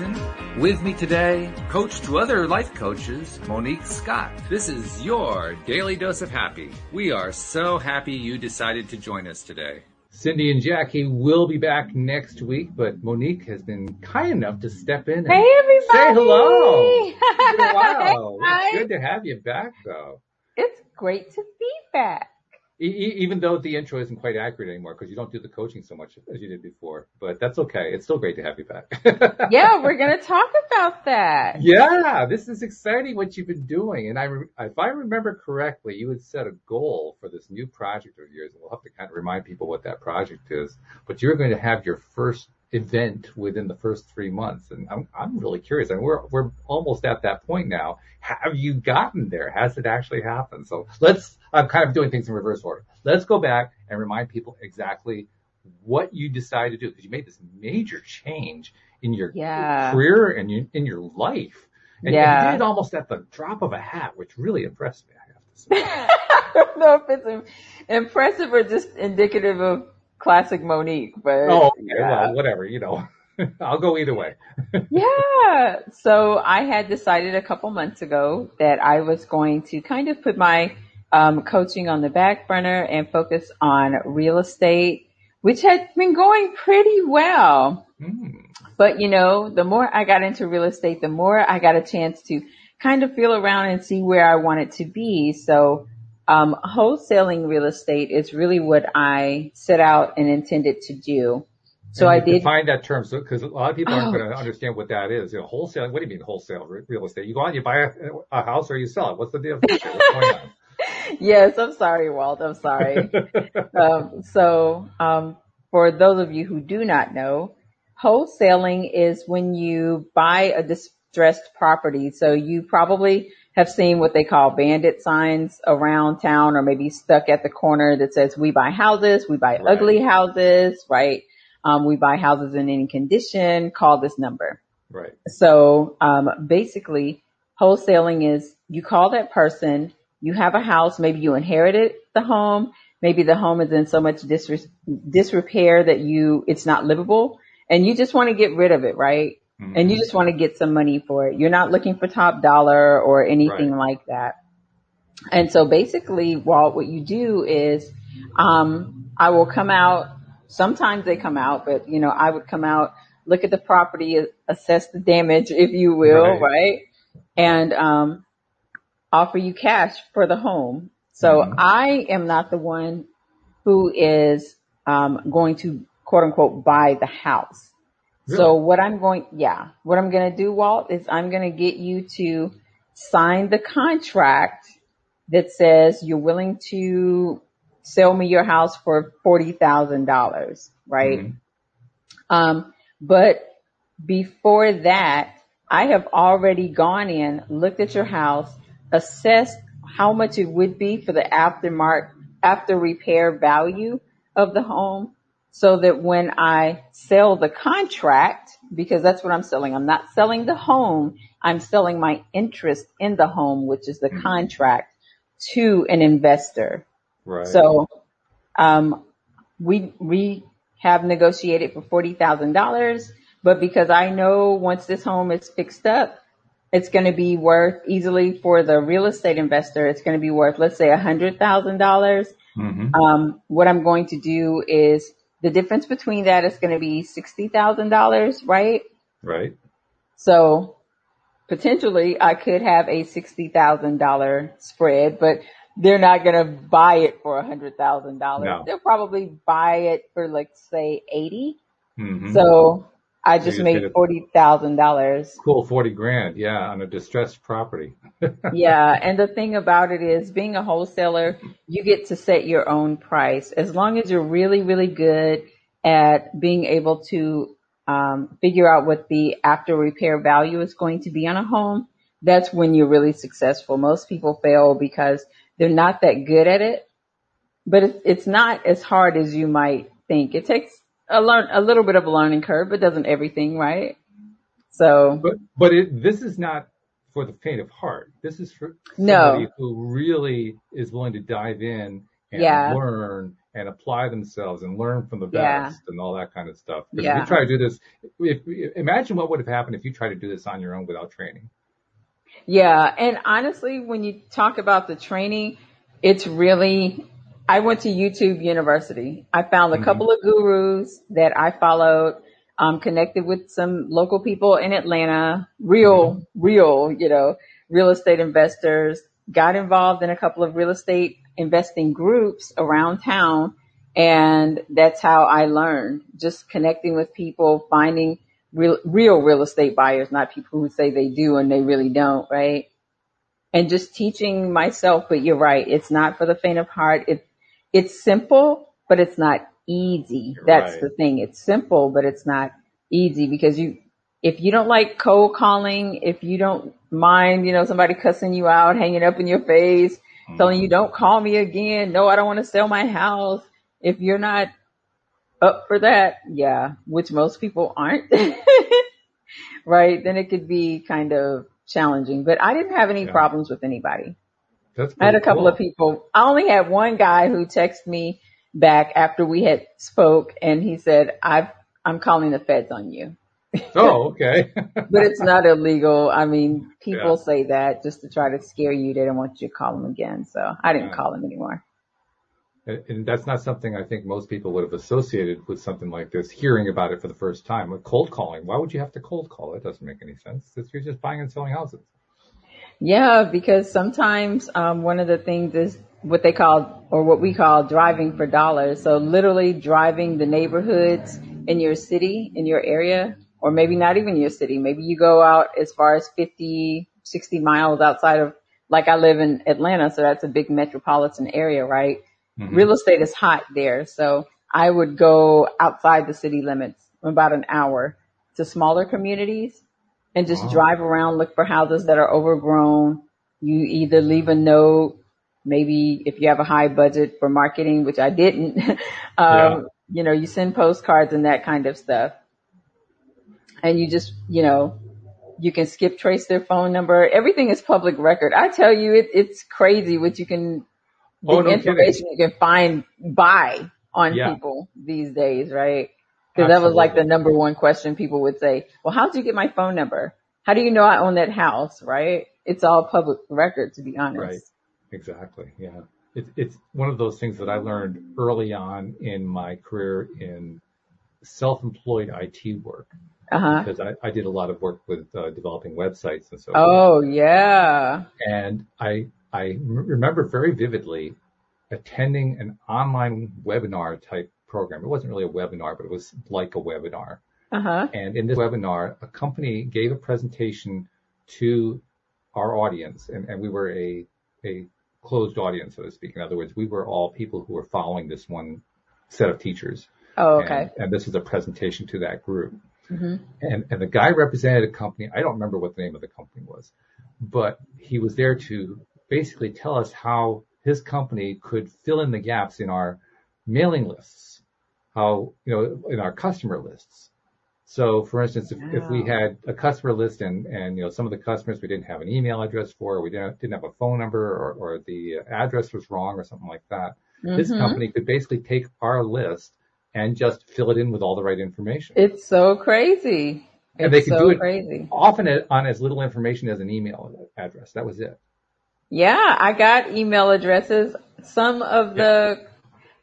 Walt Thiessen. With me today, coach to other life coaches, Monique Scott. This is your daily dose of happy. We are so happy you decided to join us today. Cindy and Jackie will be back next week, but Monique has been kind enough to step in and hey everybody. say hello. Wow, Hi. it's good to have you back though. It's great to be back. Even though the intro isn't quite accurate anymore because you don't do the coaching so much as you did before, but that's okay. It's still great to have you back. Yeah, we're gonna talk about that. Yeah, this is exciting what you've been doing. And I, re- if I remember correctly, you had set a goal for this new project of yours, and we'll have to kind of remind people what that project is. But you're going to have your first event within the first three months, and I'm, I'm really curious. And we're, we're almost at that point now. Have you gotten there? Has it actually happened? So let's, I'm kind of doing things in reverse order. Let's go back and remind people exactly what you decided to do because you made this major change in your Yeah. career and you, in your life. And Yeah. you did it almost at the drop of a hat, which really impressed me, I have to say. I don't know if it's impressive or just indicative of classic Monique, but oh, okay, yeah. well, whatever, you know. I'll go either way. Yeah. So I had decided a couple months ago that I was going to kind of put my um, coaching on the back burner and focus on real estate, which had been going pretty well. Hmm. But you know, the more I got into real estate, the more I got a chance to kind of feel around and see where I wanted to be. So, um, wholesaling real estate is really what I set out and intended to do. So I did. define that term so because a lot of people aren't Oh. going to understand what that is. You know, wholesaling. What do you mean wholesale real estate? You go out, you buy a, a house, or you sell it. What's the deal? What's going on? Yes, I'm sorry, Walt. I'm sorry. um, so, um, for those of you who do not know, wholesaling is when you buy a distressed property. So you probably have seen what they call bandit signs around town or maybe stuck at the corner that says, we buy houses, we buy Right. ugly houses, right? Um, we buy houses in any condition, call this number. right. So um, basically, wholesaling is you call that person, you have a house, maybe you inherited the home, maybe the home is in so much disre- disrepair that you it's not livable, and you just want to get rid of it, right? And you just want to get some money for it. You're not looking for top dollar or anything like that. And so basically, Walt, what you do is, um, I will come out. Sometimes they come out, but you know, I would come out, look at the property, assess the damage, if you will, Right. right? And, um, offer you cash for the home. So Mhm. I am not the one who is, um, going to quote unquote buy the house. So what I'm going, yeah, what I'm going to do, Walt, is I'm going to get you to sign the contract that says you're willing to sell me your house for $40,000, right? Mhm. Um, but before that, I have already gone in, looked at your house, assessed how much it would be for the aftermarket, after repair value of the home so that when I sell the contract, because that's what I'm selling, I'm not selling the home, I'm selling my interest in the home, which is the Mhm. contract to an investor. Right. So, um, we, we have negotiated for $40,000, but because I know once this home is fixed up, it's going to be worth easily for the real estate investor. It's going to be worth, let's say $100,000. Mhm. Um, what I'm going to do is the difference between that is going to be $60,000, right? Right. So potentially I could have a $60,000 spread, but they're not going to buy it for $100,000. No. They'll probably buy it for like say 80. Mhm. So I just just made $40,000. cool. Forty grand. Yeah, on a distressed property. yeah. And the thing about it is being a wholesaler, you get to set your own price as long as you're really, really good at being able to um, figure out what the after repair value is going to be on a home. That's when you're really successful. Most people fail because they're not that good at it, but it's, it's not as hard as you might think. It takes a learn, a little bit of a learning curve, but doesn't everything, right? So But but it, this is not for the faint of heart. This is for No. who really is willing to dive in and Yeah. learn and apply themselves and learn from the Yeah. best and all that kind of stuff. Because if Yeah. you try to do this, if, imagine what would have happened if you tried to do this on your own without training. Yeah, and honestly, when you talk about the training, it's really, I went to YouTube University. I found a hmm couple of gurus that I followed, um, connected with some local people in Atlanta, real, real, you know, real estate investors, got involved in a couple of real estate investing groups around town. And that's how I learned, just connecting with people, finding real, real real estate buyers, not people who say they do and they really don't, right? And just teaching myself, but you're right, it's not for the faint of heart. It, it's simple, but it's not easy. That's Right. the thing. It's simple, but it's not easy because you, if you don't like cold calling, if you don't mind, you know, somebody cussing you out, hanging up in your face, telling you hmm don't call me again. No, I don't want to sell my house. If you're not up for that, yeah, which most people aren't, right? Then it could be kind of challenging, but I didn't have any Yeah. problems with anybody. That's I had a couple of people. I only had one guy who texted me back after we had spoke and he said, I've, I'm calling the feds on you. Oh, okay. But it's not illegal. I mean, yeah. people say that just to try to scare you. They don't want you to call them again. So I didn't Yeah. call them anymore. And and that's not something I think most people would have associated with something like this, hearing about it for the first time. With cold calling, why would you have to cold call? It doesn't make any sense. It's, you're just buying and selling houses. Yeah, because sometimes um, one of the things is what they call, or what we call driving for dollars. So literally driving the neighborhoods in your city, in your area, or maybe not even your city. Maybe you go out as far as 50, 60 miles outside of, like I live in Atlanta, so that's a big metropolitan area, right? hmm Real estate is hot there. So I would go outside the city limits about an hour to smaller communities and just Oh, drive around, look for houses that are overgrown. You either leave a note, maybe if you have a high budget for marketing, which I didn't, yeah. um, you know, you send postcards and that kind of stuff. And you just, you know, you can skip trace their phone number. Everything is public record. I tell you, it, it's crazy what you can, Oh, the no kidding. information you can find, buy on Yeah, people these days, right? Because that was like the absolutely. number one question people would say. Well, how did you get my phone number? How do you know I own that house? Right? It's all public record, to be Right. honest. Exactly. Yeah. It's it's one of those things that I learned early on in my career in self-employed IT work Uh huh. because I, I did a lot of work with uh, developing websites and so forth. Oh yeah. And I I remember very vividly attending an online webinar type program. It wasn't really a webinar, but it was like a webinar. Uh huh. And in this webinar, a company gave a presentation to our audience, and, and we were a a closed audience, so to speak. In other words, we were all people who were following this one set of teachers, Oh and okay. and this was a presentation to that group. Mhm. And and the guy represented a company. I don't remember what the name of the company was, but he was there to basically tell us how his company could fill in the gaps in our mailing lists, how you know in our customer lists. So, for instance, if, if we had a customer list and, and, you know, some of the customers we didn't have an email address for, or we didn't, didn't have a phone number or, or the address was wrong or something like that, this Mhm. company could basically take our list and just fill it in with all the right information. It's so crazy. And they It's could do so it crazy. often on as little information as an email address. That was it. Yeah, I got email addresses. Some of Yeah.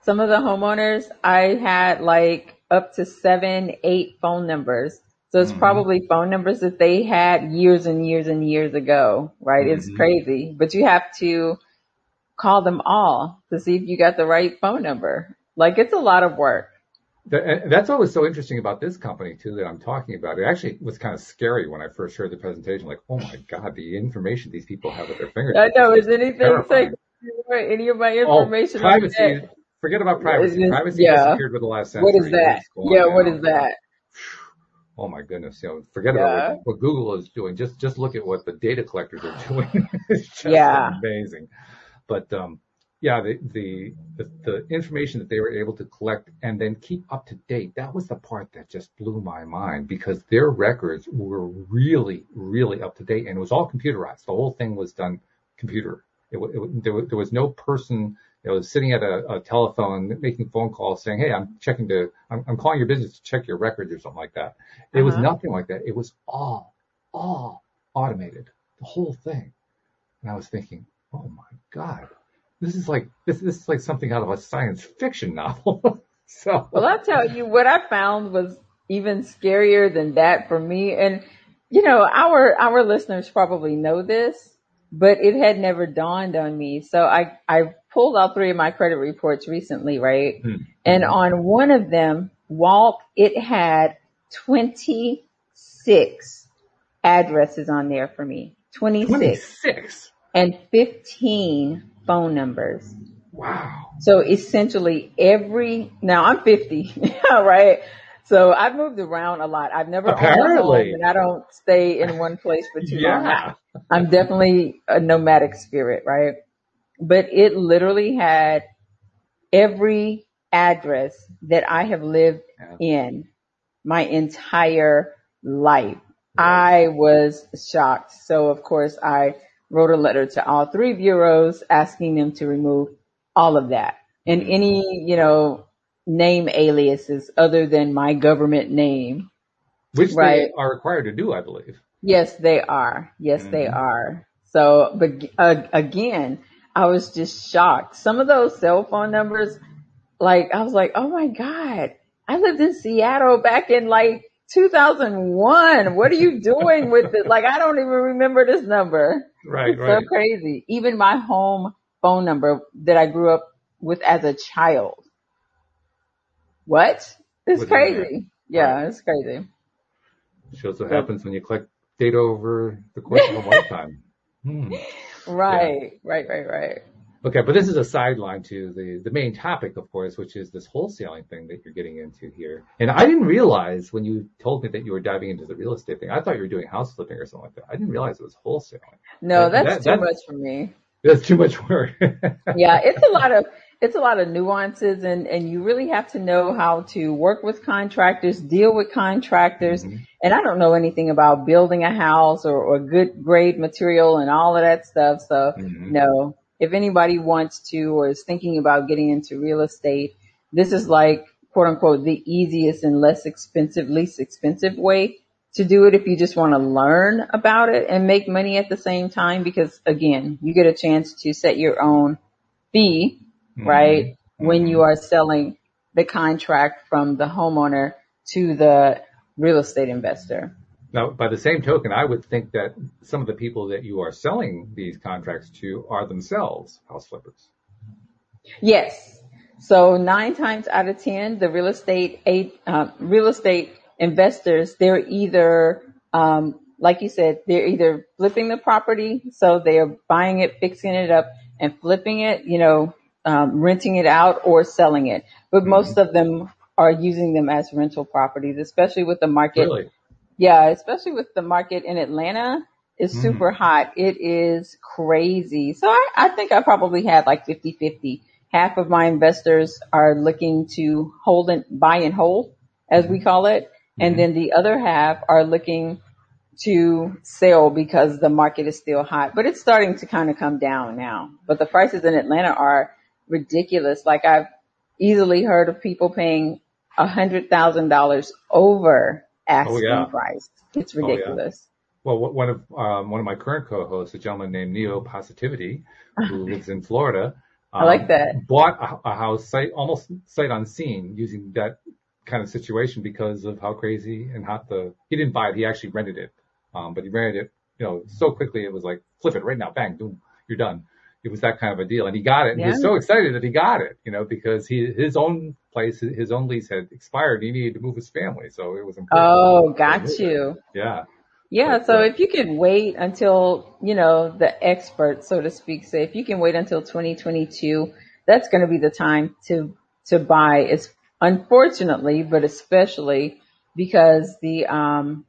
Some of the homeowners I had like up to seven, eight phone numbers. So it's hmm probably phone numbers that they had years and years and years ago, right? It's hmm crazy. But you have to call them all to see if you got the right phone number. Like it's a lot of work. That's always so interesting about this company too that I'm talking about. It actually was kind of scary when I first heard the presentation. Like, oh my god, the information these people have at their fingertips. I know, is anything terrifying. any of my Oh, information like that? privacy. Forget about privacy. Privacy yeah. disappeared with the last century. What is that? Yeah, what is that? Oh my goodness. You know, forget Yeah. about what, what Google is doing. Just, just look at what the data collectors are doing. it's just Yeah. amazing. But, um, yeah, the, the, the, the information that they were able to collect and then keep up to date, that was the part that just blew my mind because their records were really, really up to date and it was all computerized. The whole thing was done computer. It, it, there, was, there was no person you was sitting at a, a telephone, making phone calls saying, Hey, I'm checking to, I'm, I'm calling your business to check your records or something like that. It was Uh-huh. nothing like that. It was all, all automated, the whole thing. And I was thinking, Oh my God, this is like, this, this is like something out of a science fiction novel. so, Well, I'll tell you, what I found was even scarier than that for me. And, you know, our, our listeners probably know this, but it had never dawned on me. So I, I pulled all three of my credit reports recently, right? Hmm. And on one of them, Walt, it had 26 addresses on there for me. 26 26. and 15 phone numbers. Wow. So essentially every, now I'm 50, right? So I've moved around a lot. I've never owned a Apparently. home and I don't stay in one place for too long. I'm definitely a nomadic spirit, right? But it literally had every address that I have lived in my entire life. I was shocked. So of course I wrote a letter to all three bureaus asking them to remove all of that and any, you know, name aliases other than my government name. Which they Right. are required to do, I believe. Yes, they are. Yes, they Mhm. are. So, but uh, again, I was just shocked. Some of those cell phone numbers, like I was like, oh my god, I lived in Seattle back in like 2001. What are you doing with it? Like I don't even remember this number. Right, It's right. so crazy. Even my home phone number that I grew up with as a child. What? It's crazy. Yeah, it's crazy. Shows what happens when you collect data over the course of a lifetime. Hmm. Right, right, right, right. Okay, but this is a sideline to the, the main topic, of course, which is this wholesaling thing that you're getting into here. And I didn't realize when you told me that you were diving into the real estate thing, I thought you were doing house flipping or something like that. I didn't realize it was wholesaling. No, That- that's that- too that- much for me. That's too much work. Yeah, it's a lot of it's a lot of nuances and and you really have to know how to work with contractors, deal with contractors. Mhm. And I don't know anything about building a house or, or good grade material and all of that stuff. So Mhm. no, if anybody wants to or is thinking about getting into real estate, this is like quote unquote the easiest and less expensive, least expensive way to do it if you just want to learn about it and make money at the same time because again, you get a chance to set your own fee, Mhm. right? When Mhm. you are selling the contract from the homeowner to the real estate investor. Now, by the same token, I would think that some of the people that you are selling these contracts to are themselves house flippers. Yes. So nine times out of ten, the real estate eight, uh, real estate investors, they're either, um, like you said, they're either flipping the property, so they're buying it, fixing it up, and flipping it, you know, um, renting it out or selling it. But most of them are using them as rental properties, especially with the market Really? Yeah, especially with the market in Atlanta is Mhm. super hot. It is crazy. So I, I think I probably had like 50-50. Half of my investors are looking to hold and buy and hold, as we call it. And then the other half are looking to sell because the market is still hot, but it's starting to kind of come down now. But the prices in Atlanta are ridiculous. Like I've easily heard of people paying a hundred thousand dollars over asking Oh, yeah. price. It's Oh, yeah. ridiculous. Well, one of um, one of my current co-hosts, a gentleman named Neo Positivity, who lives in Florida, um, I like that. Bought a, a house sight almost sight unseen using that kind of situation because of how crazy and hot the. He didn't buy it; he actually rented it, um, but he rented it, you know, so quickly it was like flip it right now, bang, boom, you're done. It was that kind of a deal, and he got it. And He was so excited that he got it, you know, because he his own place, his own lease had expired. And he needed to move his family, so it was important. Oh, got it. you. Yeah. Yeah, But, so uh, if you could wait until, you know, the experts, so to speak, say if you can wait until 2022, that's going to be the time to, to buy. It's unfortunately, but especially because the, um,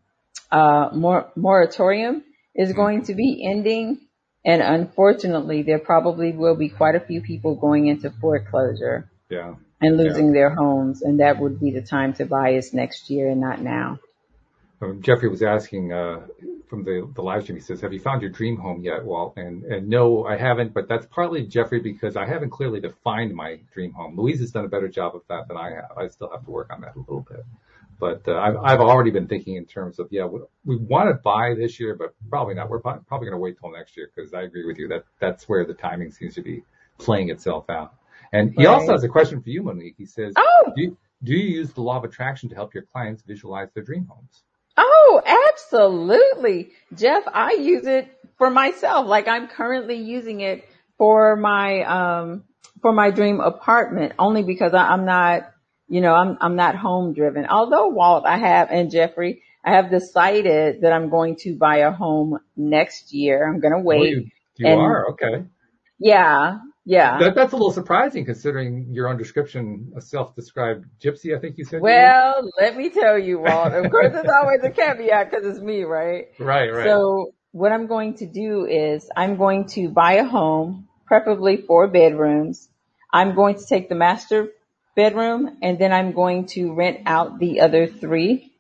uh, mor- moratorium is going to be ending. And unfortunately, there probably will be quite a few people going into foreclosure Yeah. and losing their homes. And that would be the time to buy is next year and not now. Um, Jeffrey was asking, uh, from the, the live stream. He says, have you found your dream home yet, Walt? And, and no, I haven't, but that's partly Jeffrey because I haven't clearly defined my dream home. Louise has done a better job of that than I have. I still have to work on that a little bit. But uh, I've, I've already been thinking in terms of, yeah, we, we want to buy this year, but probably not. We're probably going to wait till next year because I agree with you that that's where the timing seems to be playing itself out. And he right. also has a question for you, Monique. He says, oh. do, you, do you use the law of attraction to help your clients visualize their dream homes? Oh, absolutely. Jeff, I use it for myself. Like I'm currently using it for my, um, for my dream apartment only because I, I'm not, you know, I'm, I'm not home driven. Although Walt, I have, and Jeffrey, I have decided that I'm going to buy a home next year. I'm going to wait. Oh, you, you and, are? Okay. Yeah. Yeah. That, that's a little surprising considering your own description, a self-described gypsy, I think you said. Well, you let me tell you, Walt. Of course, there's always a caveat because it's me, right? Right, right. So what I'm going to do is I'm going to buy a home, preferably four bedrooms. I'm going to take the master bedroom and then I'm going to rent out the other three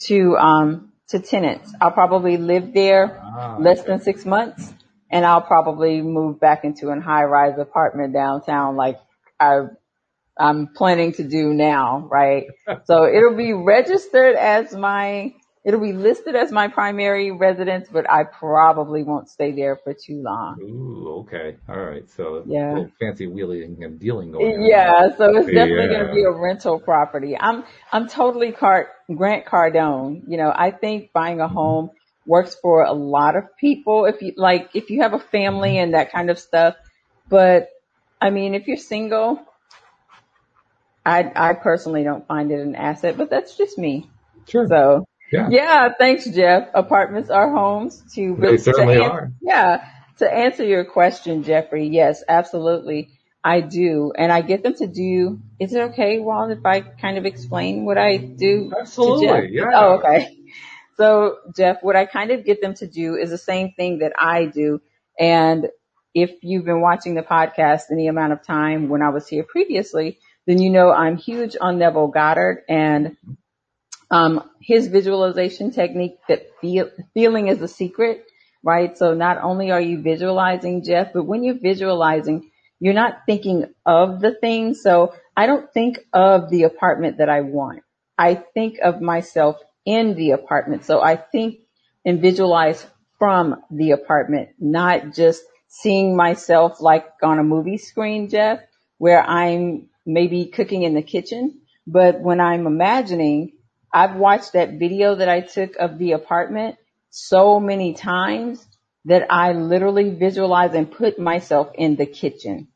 to, um, to tenants. I'll probably live there ah, less than six months and I'll probably move back into a high rise apartment downtown like I I'm planning to do now, right? so it'll be registered as my it'll be listed as my primary residence, but I probably won't stay there for too long. Ooh, okay. All right. So yeah. fancy wheeling and dealing going Yeah, on. so it's definitely yeah. gonna be a rental property. I'm I'm totally Car- Grant Cardone. You know, I think buying a mm-hmm. home works for a lot of people if you like if you have a family mm-hmm. and that kind of stuff. But I mean if you're single, I I personally don't find it an asset, but that's just me. Sure. So yeah. yeah, thanks Jeff. Apartments are homes to They certainly to are. Yeah. To answer your question, Jeffrey, yes, absolutely. I do. And I get them to do, is it okay, Walt, if I kind of explain what I do? Absolutely. Yeah. Oh, okay. So Jeff, what I kind of get them to do is the same thing that I do. And if you've been watching the podcast any amount of time when I was here previously, then you know I'm huge on Neville Goddard and um, his visualization technique that feel, feeling is the secret, right? So not only are you visualizing Jeff, but when you're visualizing, you're not thinking of the thing. So I don't think of the apartment that I want. I think of myself in the apartment. So I think and visualize from the apartment, not just seeing myself like on a movie screen, Jeff, where I'm maybe cooking in the kitchen. But when I'm imagining, I've watched that video that I took of the apartment so many times that I literally visualize and put myself in the kitchen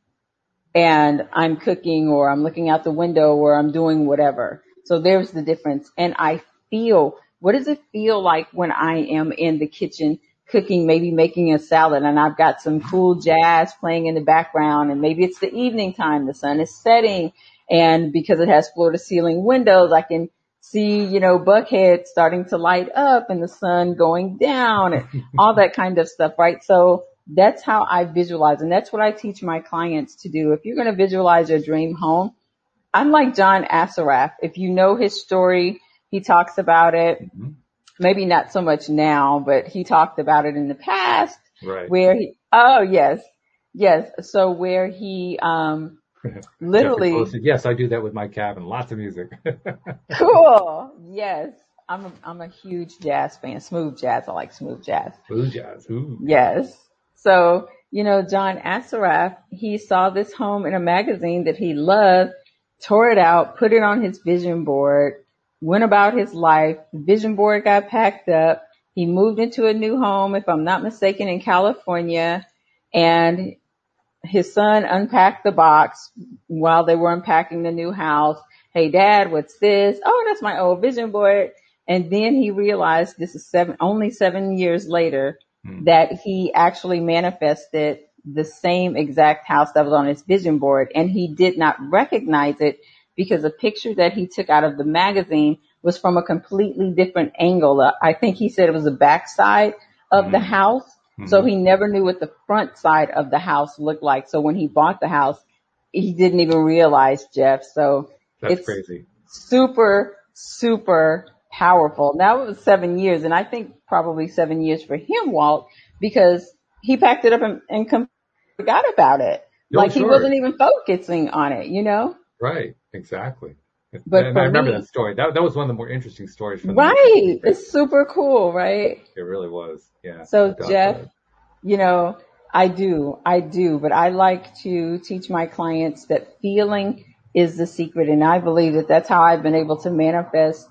and I'm cooking or I'm looking out the window or I'm doing whatever. So there's the difference. And I feel? What does it feel like when I am in the kitchen cooking, maybe making a salad and I've got some cool jazz playing in the background and maybe it's the evening time, the sun is setting and because it has floor to ceiling windows, I can see, you know, Buckhead starting to light up and the sun going down and all that kind of stuff, right? So that's how I visualize and that's what I teach my clients to do. If you're going to visualize your dream home, I'm like John Assaraf. If you know his story, he talks about it. Mm-hmm. Maybe not so much now, but he talked about it in the past. Right. Where he, oh yes, yes. So where he, um, literally. yes, I do that with my cabin. Lots of music. cool. Yes. I'm a, I'm a huge jazz fan. Smooth jazz. I like smooth jazz. Smooth jazz. Ooh. Yes. So, you know, John Assaraf, he saw this home in a magazine that he loved, tore it out, put it on his vision board, went about his life. The vision board got packed up. He moved into a new home, if I'm not mistaken, in California. And his son unpacked the box while they were unpacking the new house. Hey dad, what's this? Oh, that's my old vision board. And then he realized this is seven, only seven years later hmm. that he actually manifested the same exact house that was on his vision board and he did not recognize it because a picture that he took out of the magazine was from a completely different angle. I think he said it was the backside of mm-hmm. the house. Mm-hmm. So he never knew what the front side of the house looked like. So when he bought the house, he didn't even realize Jeff. So That's it's crazy. super, super powerful. Now it was seven years, and I think probably seven years for him, Walt, because he packed it up and, and com- forgot about it. No, like he wasn't even focusing on it, you know? Right, exactly. But I remember me- that story. That that was one of the more interesting stories from the Right. It's super cool, right? It really was. Yeah. So, Jeff, that. You know, I do, I do, but I like to teach my clients that feeling is the secret. And I believe that that's how I've been able to manifest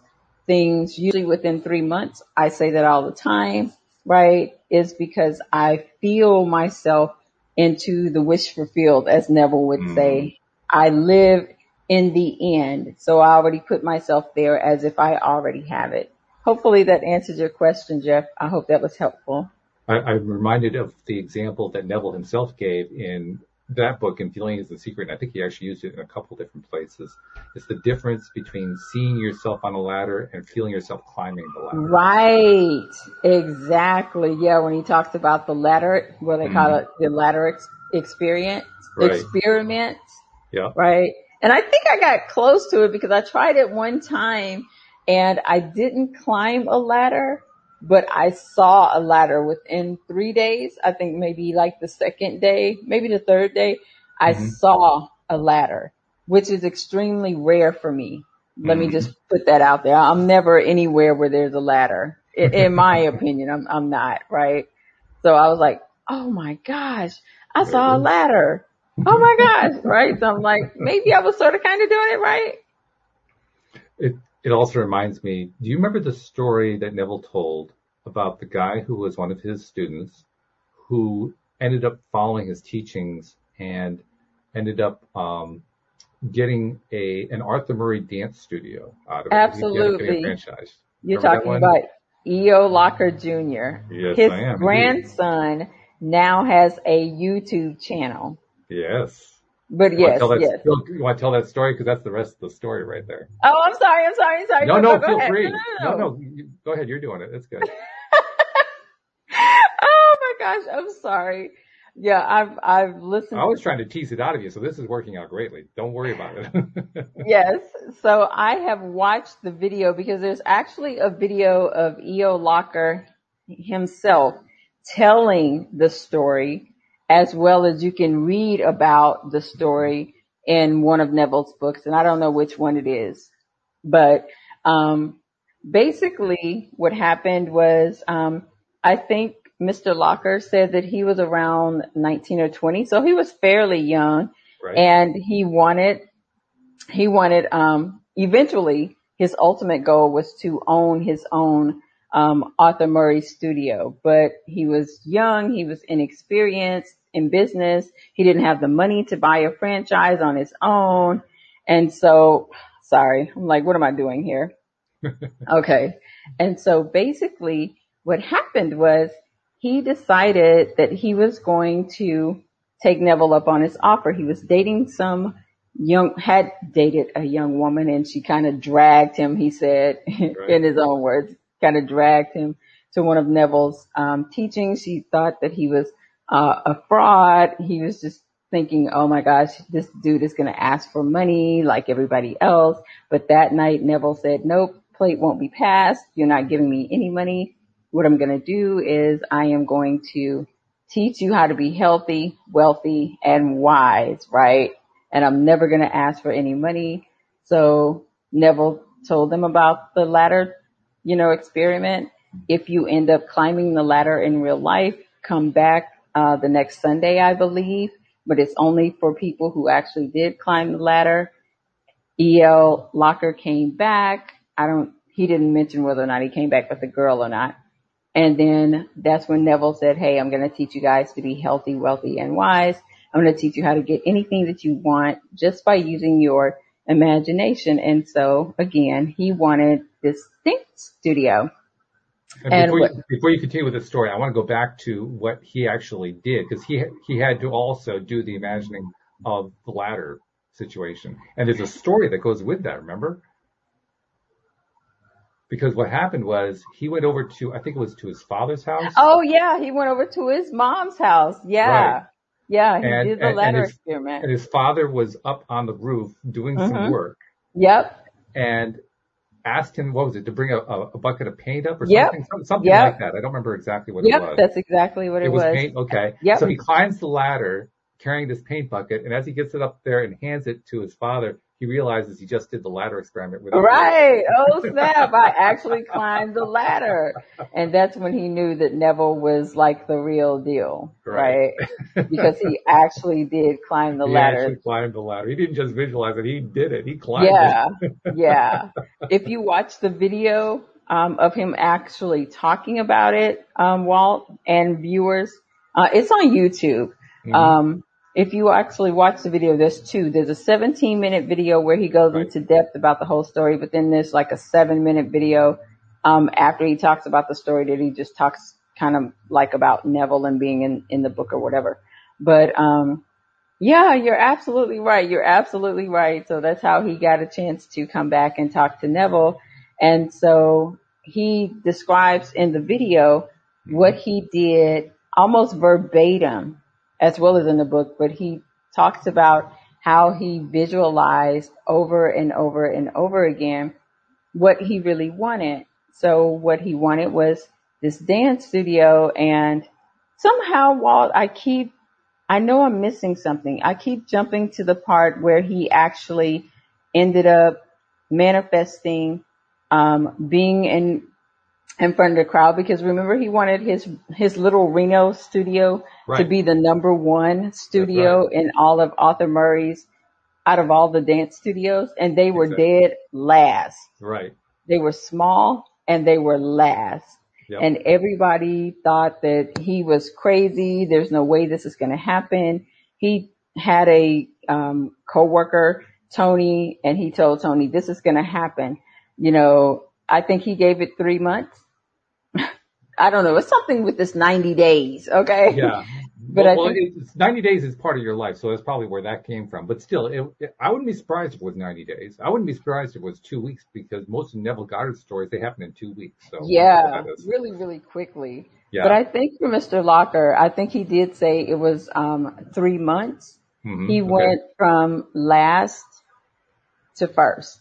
things usually within three months. I say that all the time, right? Is because I feel myself into the wish fulfilled, as Neville would Mm. say. I live in the end. So I already put myself there as if I already have it. Hopefully that answers your question, Jeff. I hope that was helpful. I, I'm reminded of the example that Neville himself gave in that book, and Feeling is the Secret. And I think he actually used it in a couple different places. It's the difference between seeing yourself on a ladder and feeling yourself climbing the ladder. Right. Exactly. Yeah. When he talks about the ladder, what they call mm-hmm. it, the ladder ex- experience, Right. experiment, Yeah. right? And I think I got close to it because I tried it one time and I didn't climb a ladder, but I saw a ladder within three days. I think maybe like the second day, maybe the third day, I Mhm. saw a ladder, which is extremely rare for me. Let me Mhm. just put that out there. I'm never anywhere where there's a ladder. In, in my opinion, I'm, I'm not, right? So I was like, oh my gosh, I saw a ladder. Oh my gosh, right? So I'm like, maybe I was sort of kind of doing it right. It it also reminds me. Do you remember the story that Neville told about the guy who was one of his students, who ended up following his teachings and ended up um, getting a an Arthur Murray dance studio out of it. He ended up getting Absolutely. franchise. You're Remember talking about E.O. Locker Jr. Yes, His I am. indeed. grandson now has a YouTube channel. Yes. But You yes, tell that, yes. You want to tell that story because that's the rest of the story right there. Oh, I'm sorry, I'm sorry, I'm sorry. No, no, go feel ahead. free. No, No, no, no. no, go ahead. You're doing it. It's good. oh my gosh, I'm sorry. Yeah, I've I've listened. I was trying to tease it out of you, so this is working out greatly. Don't worry about it. Yes. So I have watched the video because there's actually a video of E.O. Locker himself telling the story as well as you can read about the story in one of Neville's books. And I don't know which one it is, but, um, basically what happened was, um, I think Mr. Locker said that he was around 19 or 20. So he was fairly young right. and he wanted he wanted um eventually his ultimate goal was to own his own um Arthur Murray studio. But he was young he was inexperienced in business. He didn't have the money to buy a franchise on his own. And so sorry I'm like what am I doing here? Okay. And so basically what happened was he decided that he was going to take Neville up on his offer. He was dating some young, had dated a young woman and she kind of dragged him, he said, in his own words, kind of dragged him to one of Neville's, um, teachings. She thought that he was, uh, a fraud. He was just thinking, oh my gosh, this dude is going to ask for money like everybody else. But that night, Neville said, nope, plate won't be passed. You're not giving me any money. What I'm going to do is I am going to teach you how to be healthy, wealthy, and wise, right? And I'm never going to ask for any money. So Neville told them about the ladder, you know, experiment. If you end up climbing the ladder in real life, come back, uh, the next Sunday, I believe, but it's only for people who actually did climb the ladder. E.L. Locker came back. I don't, he didn't mention whether or not he came back with the girl or not. And then that's when Neville said, Hey, I'm going to teach you guys to be healthy, wealthy, and wise. I'm going to teach you how to get anything that you want just by using your imagination. And so again, he wanted distinct studio. And, And before, what- you, before you continue with the story, I want to go back to what he actually did because he he had to also do the imagining of the ladder situation, and there's a story that goes with that. Remember? Because what happened was he went over to I think it was to his father's house. Oh yeah, he went over to his mom's house. Yeah. Right. Yeah, he And- did the and- and ladder his- experiment. and his father was up on the roof doing some Mhm. work, Yep. and asked him, what was it, to bring a, a, bucket of paint up or Yep. something? Something Yep. like that. I don't remember exactly what it Yep, was. that's exactly what it, it was, was. paint. Okay. Yep. So he climbs the ladder carrying this paint bucket, and as he gets it up there and hands it to his father, he realizes he just did the ladder experiment with. Right. Oh snap. I actually climbed the ladder. And that's when he knew that Neville was like the real deal. Right. Right. because he actually did climb the he ladder. climbed the ladder. He didn't just visualize it; he did it. He climbed Yeah. it. Yeah. If you watch the video, um, of him actually talking about it, um, Walt and viewers, uh, it's on YouTube. Mhm. Um, if you actually watch the video, there's two. There's a 17 minute video where he goes Right. into depth about the whole story, but then there's like a seven minute video, um, after he talks about the story that he just talks kind of like about Neville and being in, in the book or whatever. But, um, yeah, you're absolutely right. You're absolutely right. So that's how he got a chance to come back and talk to Neville. And so he describes in the video what he did almost verbatim as well as in the book, but he talks about how he visualized over and over and over again what he really wanted. So what he wanted was this dance studio and somehow Walt, I keep, I know I'm missing something. I keep jumping to the part where he actually ended up manifesting, um, being in, in front of the crowd because remember he wanted his, his little Reno studio to be the number one studio in all of Arthur Murray's, out of all the dance studios and they were Exactly. dead last. Right. They were small and they were last. Yep. And everybody thought that he was crazy. There's no way this is going to happen. He had a um, coworker, Tony, and he told Tony, this is going to happen. You know, I think he gave it three months. I don't know. It's something with this 90 days. Okay. Yeah. But well, I well, think- it's 90 days is part of your life, so that's probably where that came from. But still, it, it- I wouldn't be surprised if it was 90 days. I wouldn't be surprised if it was two weeks because most of Neville Goddard's stories, they happen in two weeks. So Yeah, really, really quickly. yeah. But I think for Mr. Locker, I think he did say it was um, three months. Mhm, He okay. went from last to first.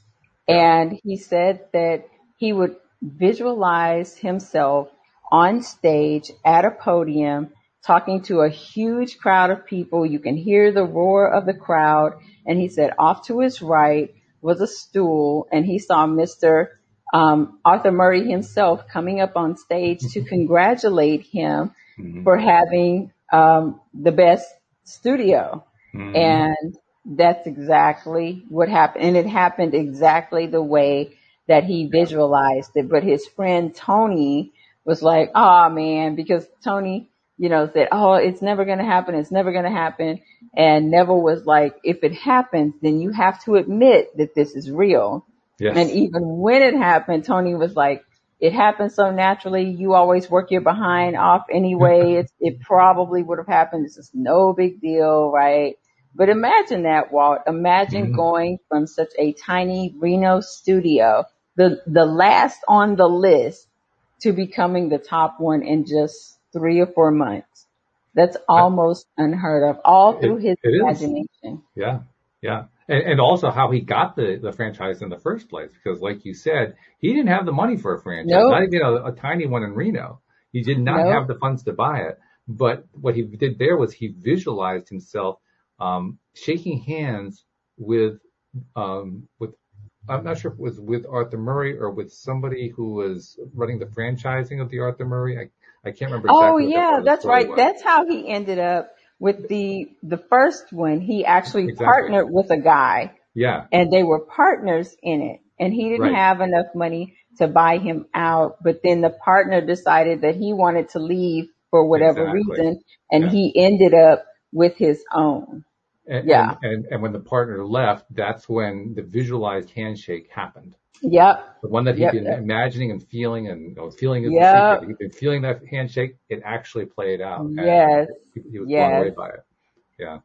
And he said that he would visualize himself on stage at a podium talking to a huge crowd of people. You can hear the roar of the crowd. And he said off to his right was a stool and he saw Mr. Um, Arthur Murray himself coming up on stage to congratulate him Mhm, for having um, the best studio. mhm. And that's exactly what happened. And it happened exactly the way that he visualized it. But his friend Tony was like, oh man, because Tony, you know, said, oh, it's never going to happen. It's never going to happen. And Neville was like, if it happens, then you have to admit that this is real. yes. And even when it happened, Tony was like, it happened so naturally. You always work your behind off anyway. It, it probably would have happened. This is no big deal, right? But imagine that, Walt. Imagine Mhm. going from such a tiny Reno studio, the, the last on the list to becoming the top one in just three or four months. That's almost unheard of, all through It- his it is. imagination. Yeah, yeah, and, and also how he got the the franchise in the first place, because like you said, he didn't have the money for a franchise, Nope. not even a, a tiny one in Reno. He did not Nope. have the funds to buy it. But what he did there was he visualized himself um, shaking hands with um, with. I'm not sure if it was with Arthur Murray or with somebody who was running the franchising of the Arthur Murray. I, I can't remember. Exactly Oh that yeah, the that's right. was. That's how he ended up with the the first one. He actually Exactly. partnered with a guy yeah, and they were partners in it. And he didn't Right. have enough money to buy him out, but then the partner decided that he wanted to leave for whatever Exactly. reason and Yeah. he ended up with his own. And, Yeah. and, and, and when the partner left, that's when the visualized handshake happened. Yep. The one that he'd Yep, been imagining and feeling and you know, feeling is the Yep. secret. He'd been feeling that handshake. It actually played out. Yes. He, he was blown away by it. Yeah.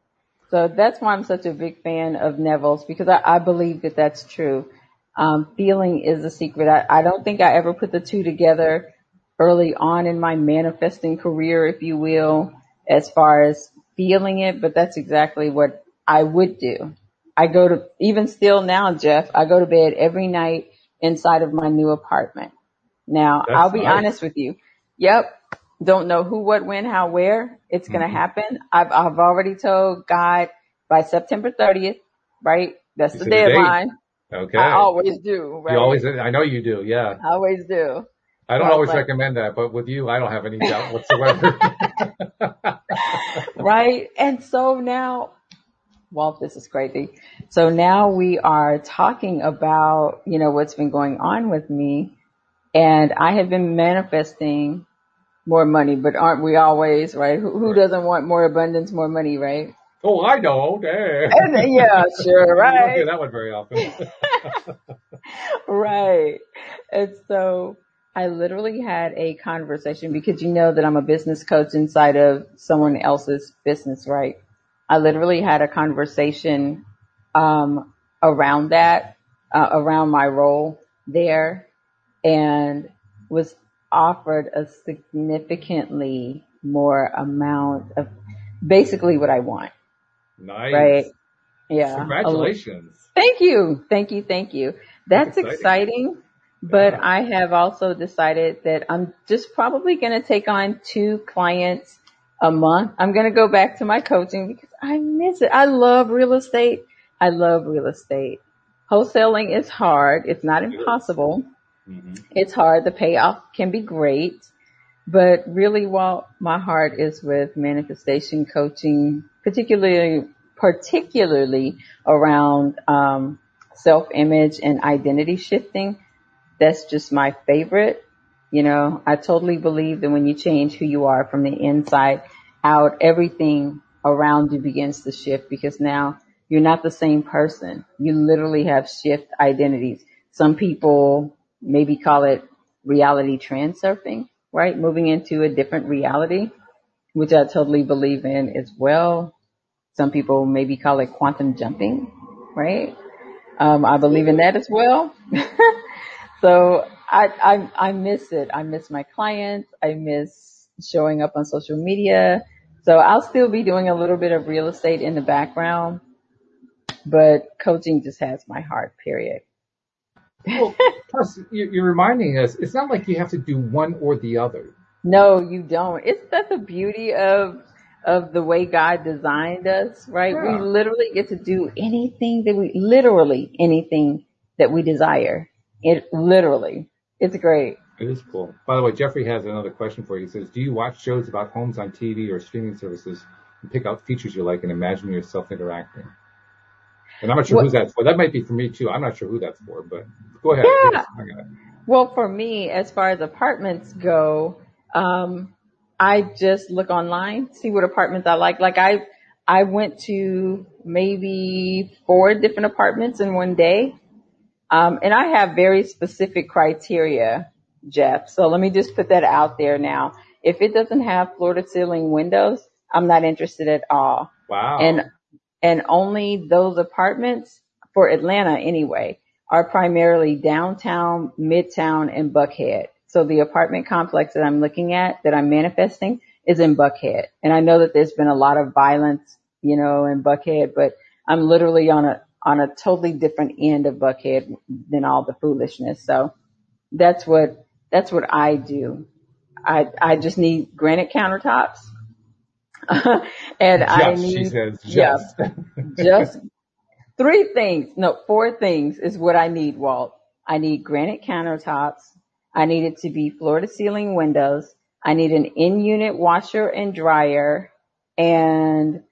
So that's why I'm such a big fan of Neville's because I, I believe that that's true. Um, feeling is the secret. I, I don't think I ever put the two together early on in my manifesting career, if you will, as far as feeling it, but that's exactly what I would do. I go to, even still now, Jeff, I go to bed every night inside of my new apartment. Now, That's I'll be nice. honest with you. Yep. Don't know who, what, when, how, where it's going to hmm happen. I've, I've already told God by September 30th, right? That's the deadline. Okay. I always do, You always, I know you do. Yeah. I always do. I don't was always like, recommend that, but with you, I don't have any doubt whatsoever. right? And so now, well, this is crazy. So now we are talking about, you know, what's been going on with me. And I have been manifesting more money, but aren't we always, right? Who, who doesn't want more abundance, more money, right? Oh, I know. Eh. And yeah, sure, You don't hear right? that one very often. right. And so I literally had a conversation because you know that I'm a business coach inside of someone else's business, right? I literally had a conversation um, around that, uh, around my role there, and was offered a significantly more amount of basically what I want, Nice. right? Yeah. Congratulations. Thank you. Thank you. Thank you. That's exciting. exciting. But. I have also decided that I'm just probably going to take on two clients a month. I'm going to go back to my coaching because I miss it. I love real estate. I love real estate. Wholesaling is hard. It's not impossible. hmm It's hard. The payoff can be great. But really, while my heart is with manifestation coaching, particularly, particularly around, um, self-image and identity shifting, that's just my favorite. You know, I totally believe that when you change who you are from the inside out, everything around you begins to shift because now you're not the same person. You literally have shift identities. Some people maybe call it reality transurfing, right? Moving into a different reality, which I totally believe in as well. Some people maybe call it quantum jumping, right? Um, I believe in that as well. so I, I, I miss it. I miss my clients. I miss showing up on social media. So I'll still be doing a little bit of real estate in the background, but coaching just has my heart, period. Well, plus you- you're reminding us, it's not like you have to do one or the other. No, you don't. It's that's the beauty of of the way God designed us, right? We literally get to do anything that we literally anything that we desire. It literally. It's great. It is cool. By the way, Jeffrey has another question for you. He says, do you watch shows about homes on TV or streaming services and pick out features you like and imagine yourself interacting? And I'm not sure What who that's for. That might be for me too. I'm not sure who that's for, but go ahead. yeah. Yes, I got it. Well, for me, as far as apartments go, um, I just look online, see what apartments I like. Like I, I went to maybe four different apartments in one day. Um, and I have very specific criteria, Jeff. So let me just put that out there now. If it doesn't have floor to ceiling windows, I'm not interested at all. Wow. And, and only those apartments for Atlanta anyway are primarily downtown, midtown, and Buckhead. So the apartment complex that I'm looking at, that I'm manifesting, is in Buckhead. And I know that there's been a lot of violence, you know, in Buckhead, but I'm literally on a on a totally different end of Buckhead than all the foolishness. So that's what that's what I do. I I just need granite countertops, and I Just, she need says, yeah, just. just three things. No, four things is what I need, Walt. I need granite countertops. I need it to be floor to ceiling windows. I need an in-unit washer and dryer and,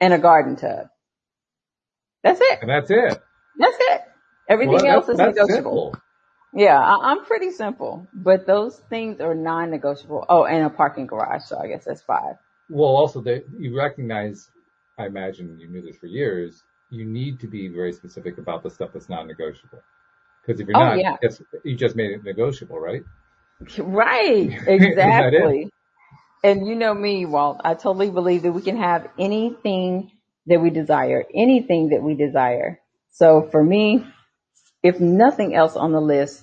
and a garden tub. That's it. and that's it. That's it. Well, Everything else that's, is negotiable. simple. Yeah, I, I'm pretty simple, but those things are non-negotiable. Oh, and a parking garage. So I guess that's five. Well, also that you recognize, I imagine you knew this for years, you need to be very specific about the stuff that's non-negotiable. Because if you're Oh not, yeah, it's, you just made it negotiable, right? right. Isn't that it? Exactly. And you know me, Walt. I totally believe that we can have anything that we desire, anything that we desire. So for me, if nothing else on the list,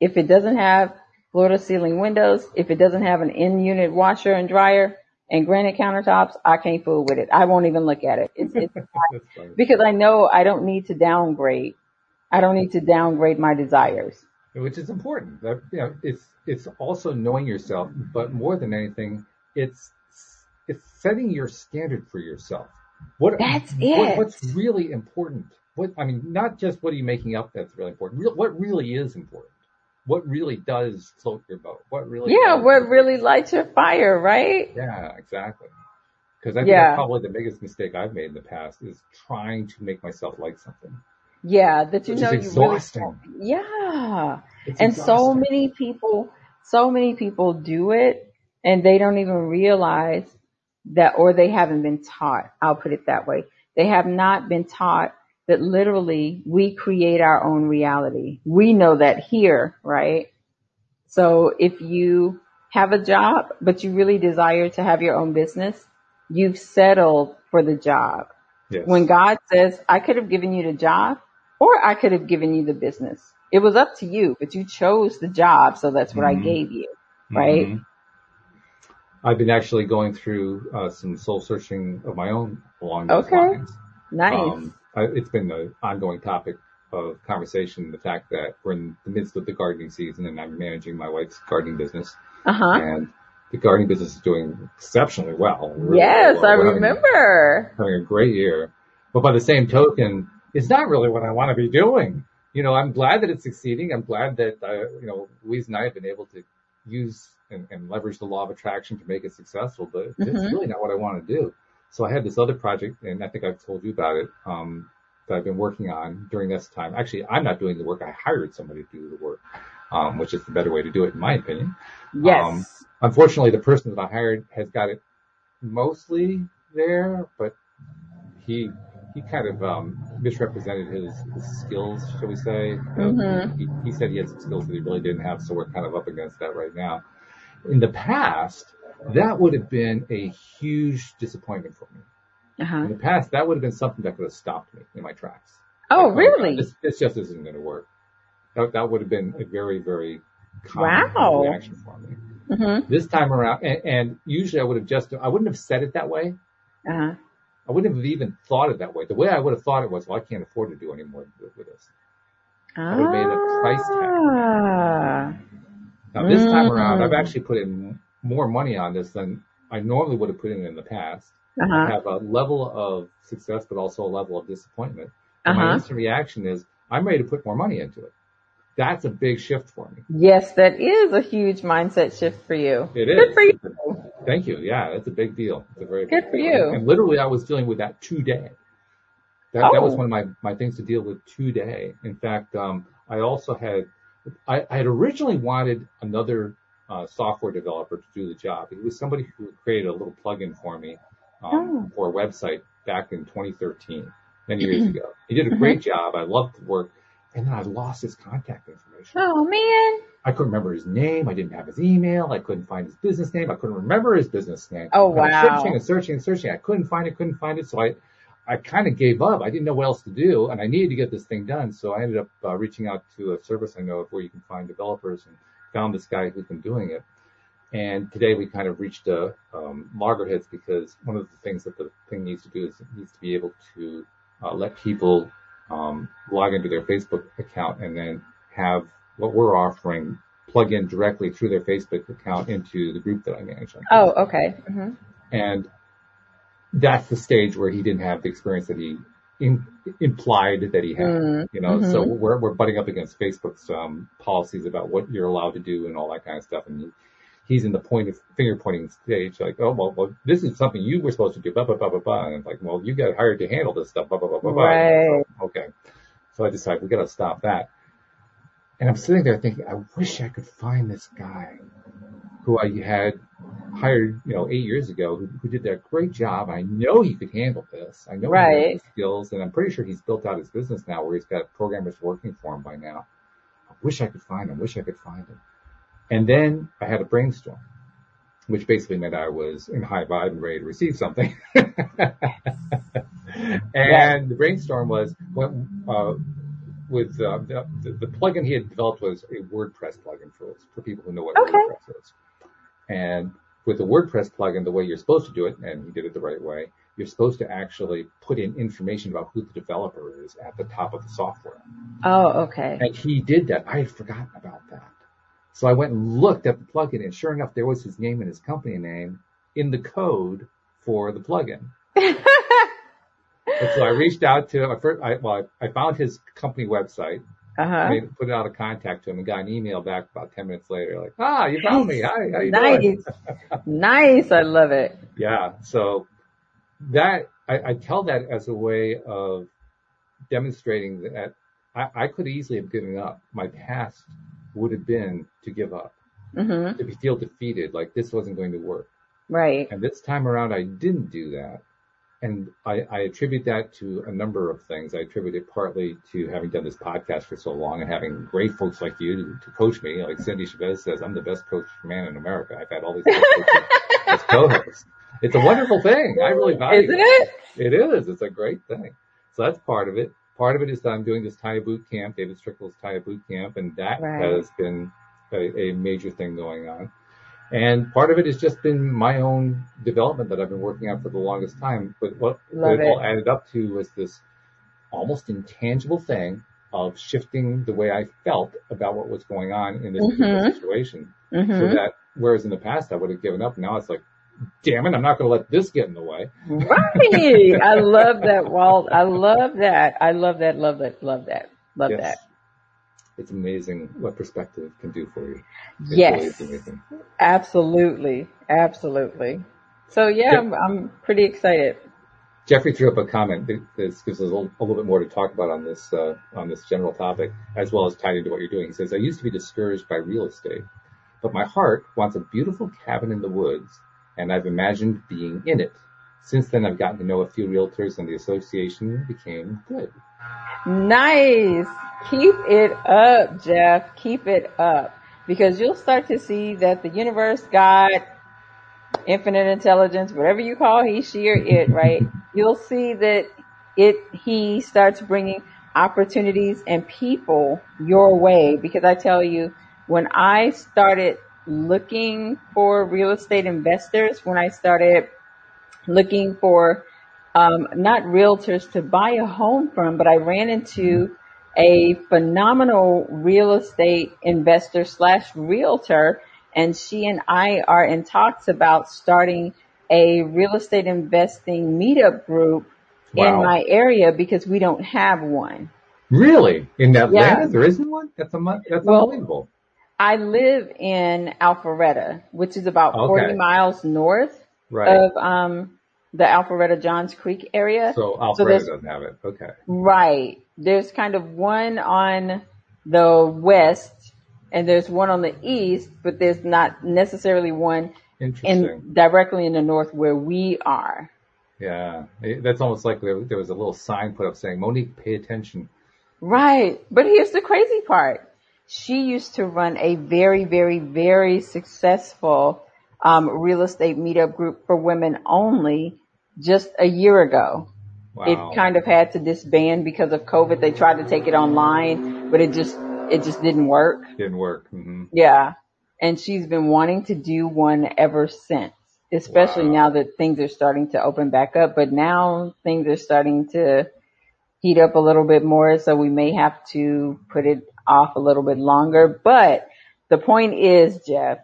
if it doesn't have floor to ceiling windows, if it doesn't have an in-unit washer and dryer and granite countertops, I can't fool with it. I won't even look at it. It's, it's because I know I don't need to downgrade I don't need to downgrade my desires. Which is important. That, you know, it's, it's also knowing yourself, but more than anything, it's, it's setting your standard for yourself. What, That's what, it. what's really important? What, I mean, not just what are you making up that's really important. Real, what really is important? What really does float your boat? What really? Yeah, what really lights your fire, right? Yeah, exactly. Because I think Yeah. that's probably the biggest mistake I've made in the past is trying to make myself like something. Yeah, that you Which know you really exhausting. Yeah. It's And so many people, so many people do it and they don't even realize that, or they haven't been taught. I'll put it that way. They have not been taught that literally we create our own reality. We know that here, right? So if you have a job, but you really desire to have your own business, you've settled for the job. Yes. When God says, I could have given you the job or I could have given you the business. It was up to you, but you chose the job. So that's what I Mhm. gave you. right? Mhm. I've been actually going through uh, some soul searching of my own along those lines. Okay. lines. Nice. Um, I, it's been an ongoing topic of conversation, the fact that we're in the midst of the gardening season and I'm managing my wife's gardening business uh huh. and the gardening business is doing exceptionally well. really Yes, well. I We're having- remember. having a great year. But by the same token, it's not really what I want to be doing. You know, I'm glad that it's succeeding. I'm glad that, uh, you know, Louise and I have been able to use and, and leverage the law of attraction to make it successful, but it's Mhm. really not what I want to do. So I had this other project, and I think I've told you about it, um, that I've been working on during this time. Actually, I'm not doing the work. I hired somebody to do the work, um, which is the better way to do it, in my opinion. Yes. Um, Unfortunately, the person that I hired has got it mostly there, but he he kind of um, misrepresented his, his skills, shall we say? Mhm. He, he said he had some skills that he really didn't have, so we're kind of up against that right now. In the past, that would have been a huge disappointment for me. uh-huh. In the past, that would have been something that could have stopped me in my tracks. Oh, Like, really? This, this just isn't going to work. That, that would have been a very, very common Wow. reaction for me. hmm This time around, and, and usually I would have just, I wouldn't have said it that way. Uh-huh. I wouldn't have even thought it that way. The way I would have thought it was, well, I can't afford to do any more with, this. I would have made a price tag. Ah. Now this time around, I've Mm. actually put in more money on this than I normally would have put in in the past. I Uh-huh. have a level of success, but also a level of disappointment. And my Uh-huh. instant reaction is, I'm ready to put more money into it. That's a big shift for me. Yes, that is a huge mindset shift for you. It Good for you. Thank you. Yeah, that's a big deal. It's a very Good big for deal. you. And, literally, I was dealing with that today. That, that was Oh. one of my, my things to deal with today. In fact, um, I also had, I, I had originally wanted another uh, software developer to do the job. It was somebody who created a little plugin for me um, for a website back in 2013, many years ago. He did a great job. I loved the work. And then I lost his contact information. Oh man. I couldn't remember his name. I didn't have his email. I couldn't find his business name. I couldn't remember his business name. Oh, I was wow. searching and searching and searching. I couldn't find it, couldn't find it. So I, I kind of gave up. I didn't know what else to do and I needed to get this thing done. So I ended up uh, reaching out to a service I know of where you can find developers and found this guy who's been doing it. And today we kind of reached a, um, loggerheads because one of the things that the thing needs to do is it needs to be able to uh, let people um, log into their Facebook account and then have what we're offering plug in directly through their Facebook account into the group that I manage. Oh, okay. hmm and that's the stage where he didn't have the experience that he in, implied that he had. Mm, You know, so mhm. we're we're butting up against Facebook's um, policies about what you're allowed to do and all that kind of stuff. And he's in the point of finger pointing stage, like, oh well, well, this is something you were supposed to do, blah blah blah blah blah. And it's like, well, you got hired to handle this stuff, blah blah blah blah blah. Right. So, okay, so I decided we got to stop that. And I'm sitting there thinking, I wish I could find this guy who I had hired, you know, eight years ago, who, who did that great job. I know he could handle this. I know he has skills, and I'm pretty sure he's built out his business now, where he's got programmers working for him by now. I wish I could find him. Wish I could find him. And then I had a brainstorm, which basically meant I was in high vibe and ready to receive something. and the brainstorm was when, uh, with uh, the, the plugin he had developed was a WordPress plugin for for people who know what Okay. WordPress is. And with the WordPress plugin, the way you're supposed to do it, and he did it the right way, you're supposed to actually put in information about who the developer is at the top of the software. Oh, okay. And he did that. I had forgotten about that. So I went and looked at the plugin and sure enough, there was his name and his company name in the code for the plugin. so I reached out to him. I, first, I, well, I, I found his company website, Uh-huh. made, put out a contact to him and got an email back about 10 minutes later. Like, ah, you found me. Hi, how you doing? Nice. nice. I love it. Yeah. So that I, I tell that as a way of demonstrating that I, I could easily have given up. My past would have been to give up, hmm to feel defeated, like this wasn't going to work. Right. And this time around, I didn't do that. And I, I attribute that to a number of things. I attribute it partly to having done this podcast for so long and having great folks like you to, to coach me. Like Cindie Chavez says, I'm the best coach man in America. I've had all these as co-hosts. It's a wonderful thing. I really value Isn't it? it is. It's a great thing. So that's part of it. Part of it is that I'm doing this Tanya boot camp, David Strickle's Tanya boot camp, and that Right. has been a, a major thing going on. And part of it has just been my own development that I've been working on for the longest time. But what Love it all added up to was this almost intangible thing of shifting the way I felt about what was going on in this Mhm. situation. hmm So that whereas in the past I would have given up, now it's like, damn it, I'm not going to let this get in the way. Right. I love that, Walt. I love that. I love that. Love that. Love that. Love Yes. that. It's amazing what perspective can do for you. It Yes. amazing. Absolutely. Absolutely. So yeah, Yeah. I'm, I'm pretty excited. Jeffrey threw up a comment this gives us a little, a little bit more to talk about on this uh, on this general topic, as well as tied into what you're doing. He says, "I used to be discouraged by real estate, but my heart wants a beautiful cabin in the woods, and I've imagined being in it. Since then, I've gotten to know a few realtors, and the association became good." Nice. Keep it up, Jeff. Keep it up. Because you'll start to see that the universe, God, infinite intelligence, whatever you call he, she, or it, right? You'll see that it, he starts bringing opportunities and people your way. Because I tell you, when I started looking for real estate investors, when I started looking for um, not realtors to buy a home from, but I ran into a phenomenal real estate investor slash realtor, and she and I are in talks about starting a real estate investing meetup group in my area because we don't have one. Really, in Atlanta, Yeah. there isn't one. That's a that's Well, unbelievable. I live in Alpharetta, which is about 40 miles north Right. of um, the Alpharetta Johns Creek area. so Alpharetta there's- doesn't have it. Okay. Right. There's kind of one on the west and there's one on the east, but there's not necessarily one in directly in the north where we are. Yeah, that's almost like there, there was a little sign put up saying, "Monique, pay attention." Right. But here's the crazy part. She used to run a very, very, very successful um, real estate meetup group for women only just a year ago. Wow. it kind of had to disband because of COVID. They tried to take it online, but it just it just didn't work. didn't work. hmm Yeah. And she's been wanting to do one ever since, especially Wow. now that things are starting to open back up. But now things are starting to heat up a little bit more, so we may have to put it off a little bit longer. But the point is, Jeff,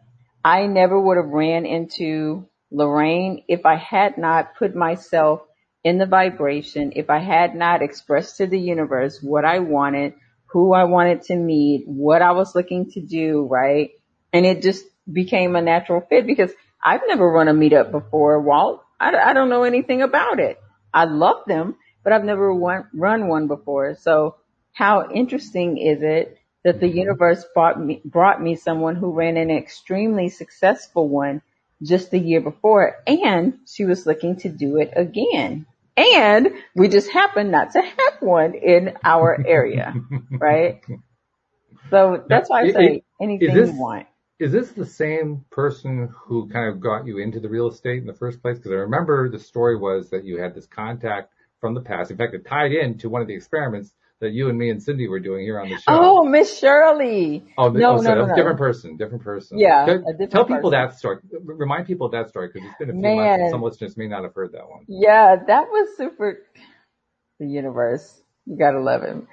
I never would have ran into Lorraine if I had not put myself in the vibration, if I had not expressed to the universe what I wanted, who I wanted to meet, what I was looking to do, right? And it just became a natural fit because I've never run a meetup before, Walt. I, I don't know anything about it. I love them, but I've never one, run one before. So how interesting is it that the universe brought me, brought me someone who ran an extremely successful one just the year before and she was looking to do it again. And we just happen not to have one in our area, right? So that's why I say it- anything this- you want. Is this the same person who kind of got you into the real estate in the first place? Because I remember the story was that you had this contact from the past. In fact, it tied in to one of the experiments that you and me and Cindie were doing here on the show. Oh, Miss Shirley. Oh, no, oh, no, no, no. different person, different person. Yeah, different tell people person. that story. Remind people of that story because it's been a few Man. months. and Some listeners may not have heard that one. Yeah, that was super. The universe. You gotta love him.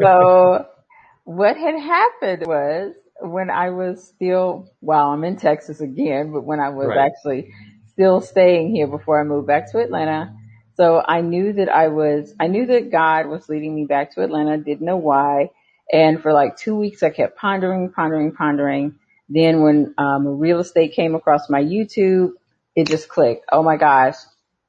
So, what had happened was when I was still, well, I'm in Texas again, but when I was Right. actually still staying here before I moved back to Atlanta. So I knew that I was, I knew that God was leading me back to Atlanta, didn't know why. And for like two weeks, I kept pondering, pondering, pondering. Then when um, real estate came across my YouTube, it just clicked. Oh my gosh,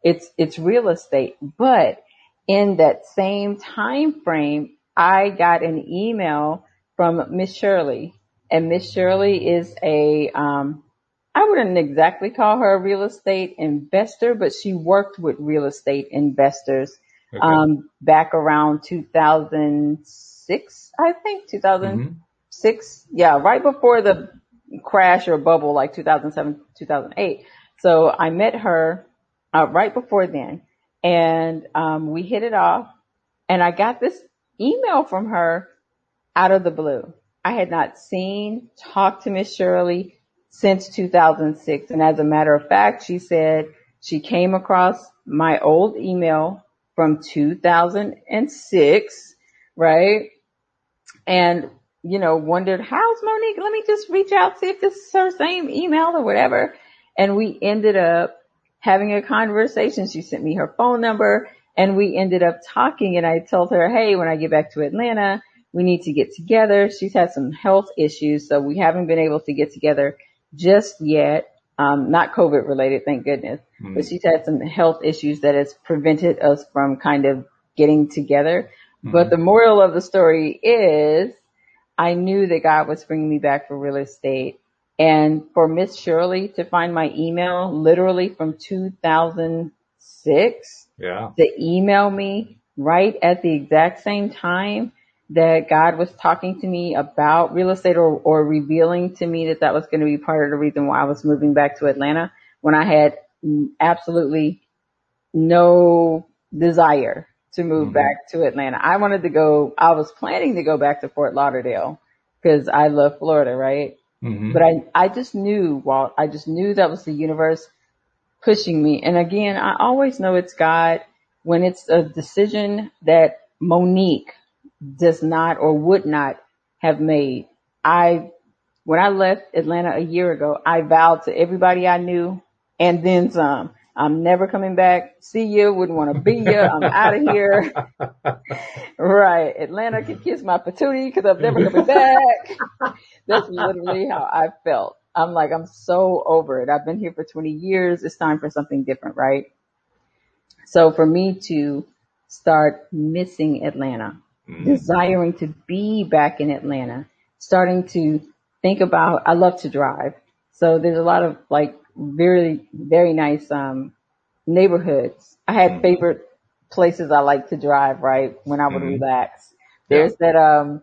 it's it's real estate. But in that same time frame, I got an email from Miss Shirley, and Miss Shirley is a um, I wouldn't exactly call her a real estate investor, but she worked with real estate investors Okay. um, back around 2006, I think 2000 Mhm. yeah, right before the crash or bubble, like 2007, 2008. So I met her uh, right before then, and um, we hit it off. And I got this email from her out of the blue. I had not seen, talked to Miss Shirley since 2006. And as a matter of fact, she said she came across my old email from 2006, right? And, you know, wondered, how's Monique? Let me just reach out, see if this is her same email or whatever. And we ended up having a conversation. She sent me her phone number and we ended up talking and I told her, Hey, when I get back to Atlanta, we need to get together. She's had some health issues, so we haven't been able to get together just yet. Um, not COVID related, thank goodness, Mhm. but she's had some health issues that has prevented us from kind of getting together. But the moral of the story is I knew that God was bringing me back for real estate. And for Miss Shirley to find my email literally from 2006 Yeah. to email me right at the exact same time that God was talking to me about real estate or, or revealing to me that that was going to be part of the reason why I was moving back to Atlanta when I had absolutely no desire to move Mhm. back to Atlanta. I wanted to go, I was planning to go back to Fort Lauderdale because I love Florida, right? Mhm. But I, I just knew, Walt, I just knew that was the universe pushing me. And again, I always know it's God when it's a decision that Monique does not or would not have made. I, when I left Atlanta a year ago, I vowed to everybody I knew and then some. I'm never coming back. See you. Wouldn't want to be you. I'm out of here. right. Atlanta can kiss my patootie because I'm never coming back. That's literally how I felt. I'm like, I'm so over it. I've been here for 20 years. It's time for something different, right? So for me to start missing Atlanta, Mhm. desiring to be back in Atlanta, starting to think about, I love to drive. So there's a lot of like very, very nice, um, neighborhoods. I had Mhm. favorite places I like to drive, right? When I would Mhm. relax. There's that, um,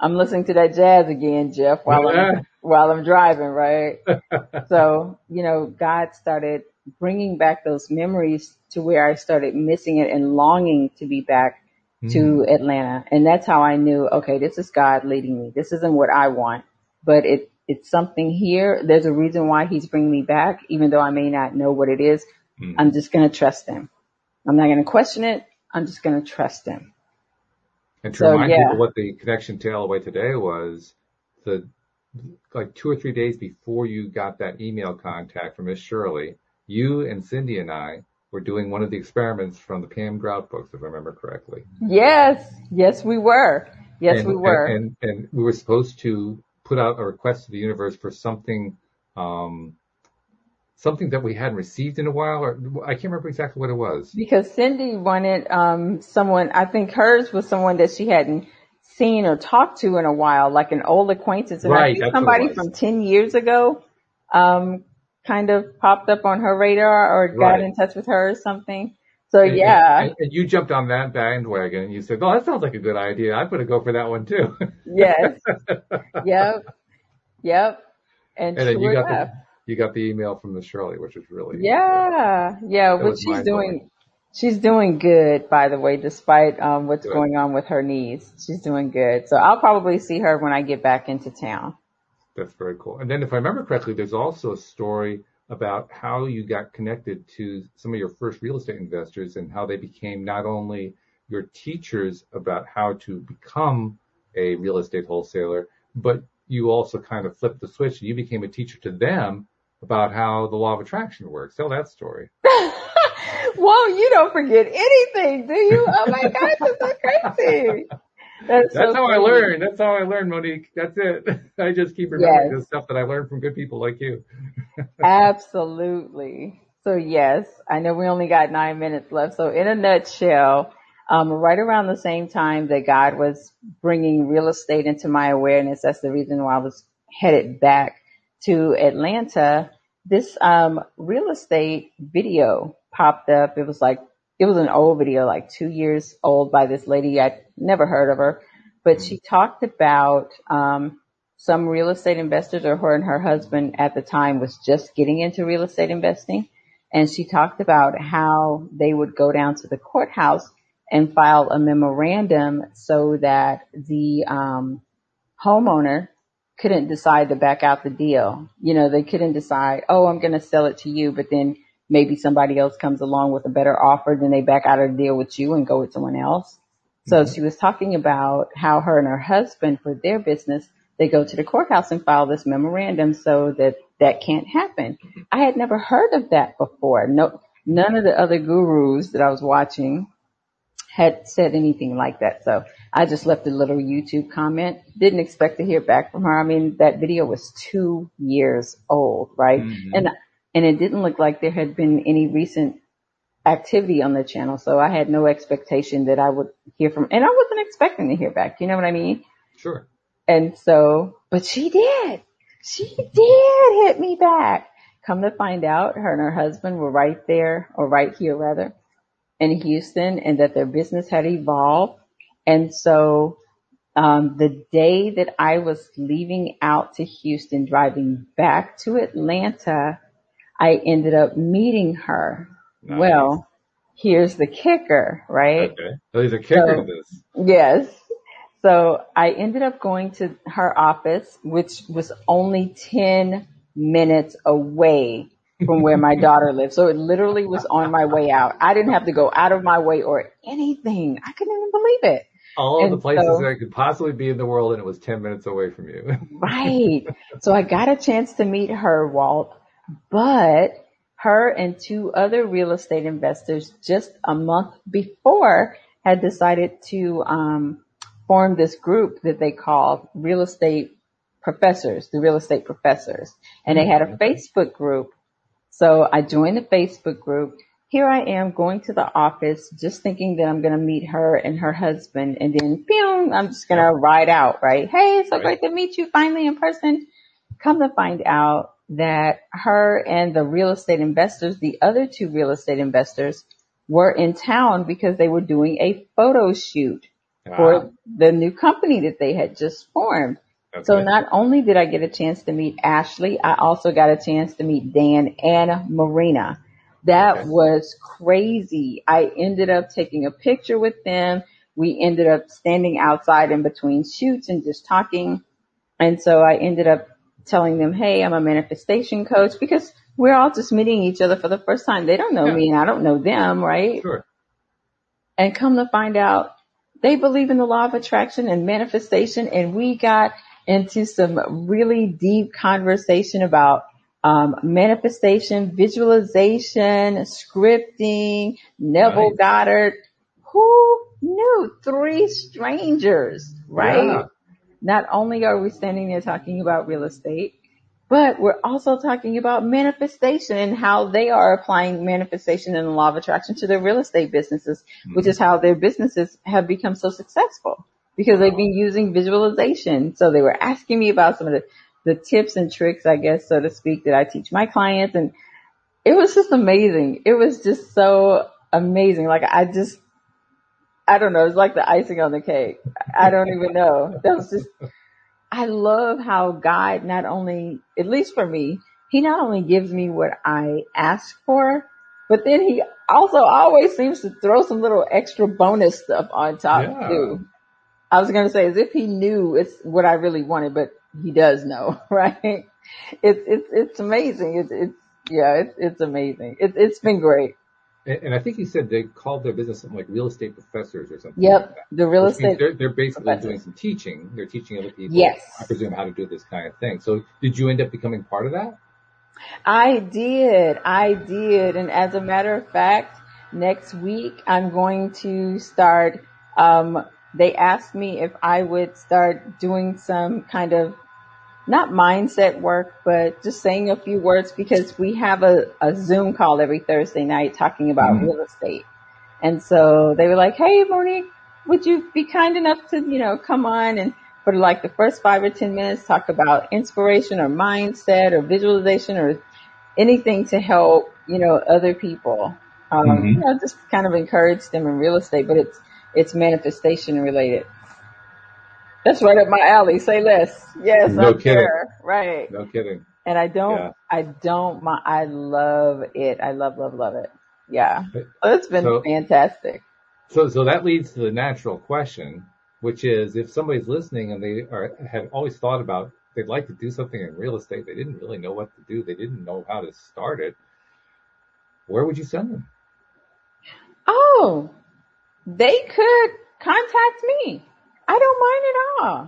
I'm listening to that jazz again, Jeff, while Yeah. I'm, while I'm driving, right? so, you know, God started bringing back those memories to where I started missing it and longing to be back to Atlanta. And that's how I knew, okay, this is God leading me. This isn't what I want, but it, it's something here. There's a reason why he's bringing me back, even though I may not know what it is. Mhm. I'm just going to trust him. I'm not going to question it. I'm just going to trust him. And to So, remind yeah. people what the connection LOA today was, the like two or three days before you got that email contact from Miss Shirley, you and Cindie and I were doing one of the experiments from the Pam Grout books, if I remember correctly. Yes. Yes, we were. Yes, and, we were. And, and and we were supposed to put out a request to the universe for something, um, something that we hadn't received in a while, or I can't remember exactly what it was. because Cindie wanted um someone I think hers was someone that she hadn't seen or talked to in a while, like an old acquaintance. And Right, think that's what it somebody from ten years ago um kind of popped up on her radar or got Right. in touch with her or something. So And- yeah. and, and you jumped on that bandwagon and you said, "Oh, that sounds like a good idea. I'm going to go for that one too." yes. Yep. Yep. And, And then sure you got enough. the you got the email from the Shirley, which was really Yeah, yeah. That What was she's doing, She's doing good, by the way, despite um, what's Good. going on with her knees. She's doing good. So I'll probably see her when I get back into town. That's very cool. And then if I remember correctly, there's also a story about how you got connected to some of your first real estate investors and how they became not only your teachers about how to become a real estate wholesaler, but you also kind of flipped the switch and you became a teacher to them about how the law of attraction works. Tell that story. Whoa, you don't forget anything, do you? Oh my gosh, that's so crazy. That's, That's so how I learn. That's how I learn, Monique. That's it. I just keep remembering the stuff that I learned from good people like you. Absolutely. So yes, I know we only got nine minutes left. So in a nutshell, um, right around the same time that God was bringing real estate into my awareness, that's the reason why I was headed back to Atlanta. This um, real estate video popped up. It was like it was an old video, like two years old, by this lady. I'd never heard of her, but she talked about um, some real estate investors, or her and her husband at the time was just getting into real estate investing, and she talked about how they would go down to the courthouse and file a memorandum so that the um, homeowner couldn't decide to back out the deal. You know, they couldn't decide, oh, I'm going to sell it to you, but then maybe somebody else comes along with a better offer, then they back out of the deal with you and go with someone else. So she was talking about how her and her husband for their business, they go to the courthouse and file this memorandum so that that can't happen. I had never heard of that before. No, none of the other gurus that I was watching had said anything like that. So I just left a little YouTube comment. Didn't expect to hear back from her. I mean, that video was two years old, right? Mhm. And, and it didn't look like there had been any recent activity on the channel. So I had no expectation that I would hear from, and I wasn't expecting to hear back. You know what I mean? Sure. And so, but she did. She did hit me back. Come to find out, her and her husband were right there, or right here rather, in Houston, and that their business had evolved. And so, um, the day that I was leaving out to Houston, driving back to Atlanta, I ended up meeting her. Nice. Well, here's the kicker, right? Okay. So there's a kicker So- to this. Yes. So I ended up going to her office, which was only 10 minutes away from where my daughter lived. So it literally was on my way out. I didn't have to go out of my way or anything. I couldn't even believe it. All of the places so- that I could possibly be in the world, and it was 10 minutes away from you. Right. So I got a chance to meet her, Walt, but her and two other real estate investors just a month before had decided to um, form this group that they called Real Estate Professors, the Real Estate Professors. And they had a Facebook group. So I joined the Facebook group. Here I am going to the office, just thinking that I'm going to meet her and her husband, and then, boom, I'm just going to ride out, right? Hey, so Right. great to meet you finally in person. Come to find out that her and the real estate investors, the other two real estate investors, were in town because they were doing a photo shoot Ah, for the new company that they had just formed. okay. So not only did I get a chance to meet Ashley, I also got a chance to meet Dan and Marina. That Okay. was crazy. I ended up taking a picture with them. We ended up standing outside in between shoots and just talking. And so I ended up telling them, Hey, I'm a manifestation coach because we're all just meeting each other for the first time. They don't know Yeah. me and I don't know them, right? Sure. and come to find out they believe in the law of attraction and manifestation and we got into some really deep conversation about um, manifestation, visualization, scripting, Neville Nice. Goddard. Who knew? Three strangers, right? Yeah. Not only are we standing there talking about real estate, but we're also talking about manifestation and how they are applying manifestation and the law of attraction to their real estate businesses, hmm. which is how their businesses have become so successful because they've been using visualization. So they were asking me about some of the, the tips and tricks, I guess, so to speak, that I teach my clients. And it was just amazing. It was just so amazing. Like I just, I don't know. It's like the icing on the cake. I don't even know. That was just, I love how God not only, at least for me, he not only gives me what I ask for, But then he also always seems to throw some little extra bonus stuff on top Yeah. too. I was going to say as if he knew it's what I really wanted, but he does know, right? It's, it's, it's amazing. It's, it's, yeah, it's, it's amazing. It's, it's been great. And, and I think he said they called their business something like real estate professors or something. Yep. Like. The real Which estate. They're, they're basically professors. doing some teaching. They're teaching other people. Yes. I presume how to do this kind of thing. So did you end up becoming part of that? I did. I did. And as a matter of fact, next week I'm going to start, um, they asked me if I would start doing some kind of not mindset work, but just saying a few words because we have a, a Zoom call every Thursday night talking about Mhm. real estate. And so they were like, Hey, Monique, would you be kind enough to, you know, come on and for like the first five or 10 minutes talk about inspiration or mindset or visualization or anything to help, you know, other people. Um, Mhm. you know, just kind of encourage them in real estate, but it's, it's manifestation related. That's right up my alley. Say less. Yes, No I'm kidding. Right. No kidding. And I don't, Yeah. I don't mind. I love it. I love, love, love it. Yeah. So it's been So- fantastic. So, so that leads to the natural question, which is if somebody's listening and they are, have always thought about they'd like to do something in real estate, they didn't really know what to do, they didn't know how to start it, where would you send them? Oh, they could contact me. I don't mind at all.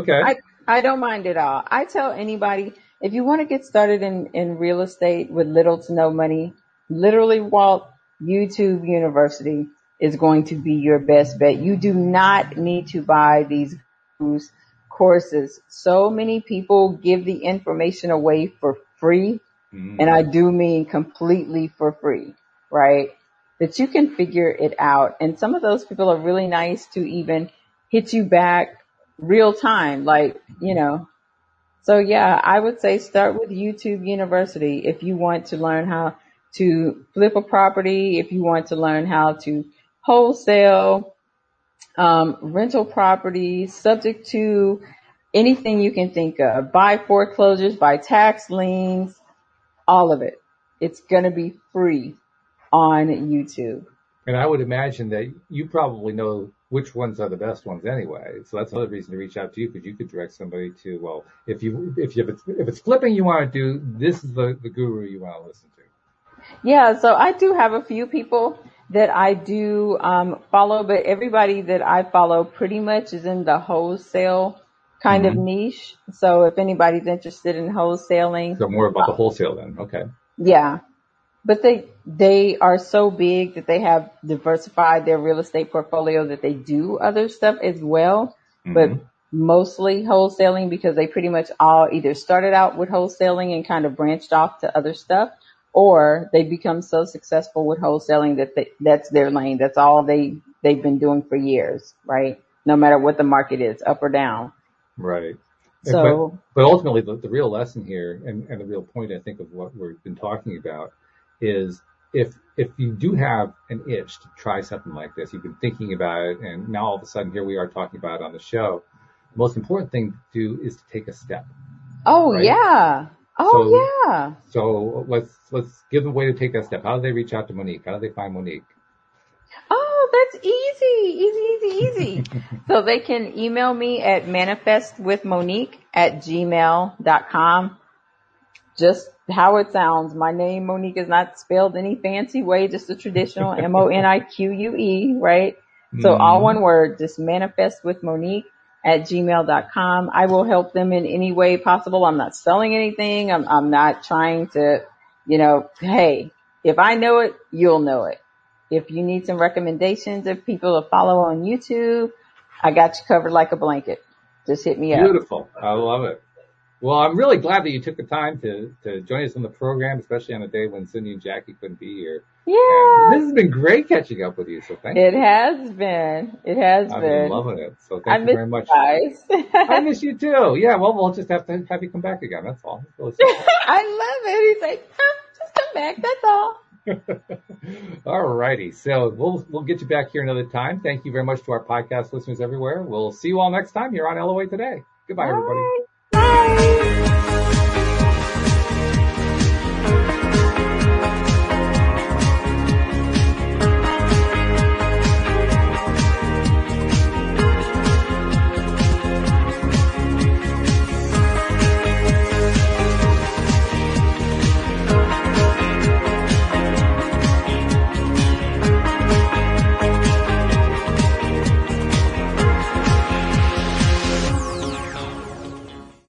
Okay. I, I don't mind at all. I tell anybody, if you want to get started in, in real estate with little to no money, literally Walt, YouTube University is going to be your best bet. You do not need to buy these courses. So many people give the information away for free Mm. and I do mean completely for free, right? That you can figure it out. And some of those people are really nice to even hit you back real time, like, you know. So yeah, I would say start with YouTube University if you want to learn how to flip a property, if you want to learn how to wholesale, um, rental properties, subject to anything you can think of, buy foreclosures, buy tax liens, all of it. It's going to be free on YouTube. And I would imagine that you probably know which ones are the best ones anyway. So that's another reason to reach out to you because you could direct somebody to, well, if you, if you, if it's, if it's flipping you want to do, this is the, the guru you want to listen to. Yeah, so I do have a few people that I do um, follow, but everybody that I follow pretty much is in the wholesale kind of Mhm. niche. So if anybody's interested in wholesaling, So more about the wholesale then. Okay. Yeah. But they, they are so big that they have diversified their real estate portfolio that they do other stuff as well, but Mhm. mostly wholesaling because they pretty much all either started out with wholesaling and kind of branched off to other stuff or they become so successful with wholesaling that they, that's their lane. That's all they, they've been doing for years, right? No matter what the market is, up or down. Right. So But ultimately, the, the real lesson here, and, and the real point, I think, of what we've been talking about, is if if you do have an itch to try something like this, you've been thinking about it, and now all of a sudden here we are talking about it on the show. The most important thing to do is to take a step. Oh Right. yeah. Oh So- yeah. So let's let's give them a way to take that step. How do they reach out to Monique? How do they find Monique? Oh, that's easy, easy, easy, easy. so they can email me at manifestwithmonique at gmail.com. Just how it sounds. My name, Monique, is not spelled any fancy way, just a traditional M-O-N-I-Q-U-E, right? So all Mhm. one word, just manifest with Monique at gmail.com. I will help them in any way possible. I'm not selling anything. I'm, I'm not trying to, you know, hey, if I know it, you'll know it. If you need some recommendations of people to follow on YouTube, I got you covered like a blanket. Just hit me up. Beautiful. I love it. Well, I'm really glad that you took the time to, to join us on the program, especially on a day when Cindie and Jackie couldn't be here. Yeah, And this has been great catching up with you. So thank you. it has been. It has been. I've been. been loving it. So I thank you miss very much. you I miss you too. Yeah, well, we'll just have to have you come back again. That's all. I love it. He's like, "Huh, just come back. That's all. all righty. So we'll, we'll get you back here another time. Thank you very much to our podcast listeners everywhere. We'll see you all next time here on LOA Today. Goodbye, everybody. Bye bye.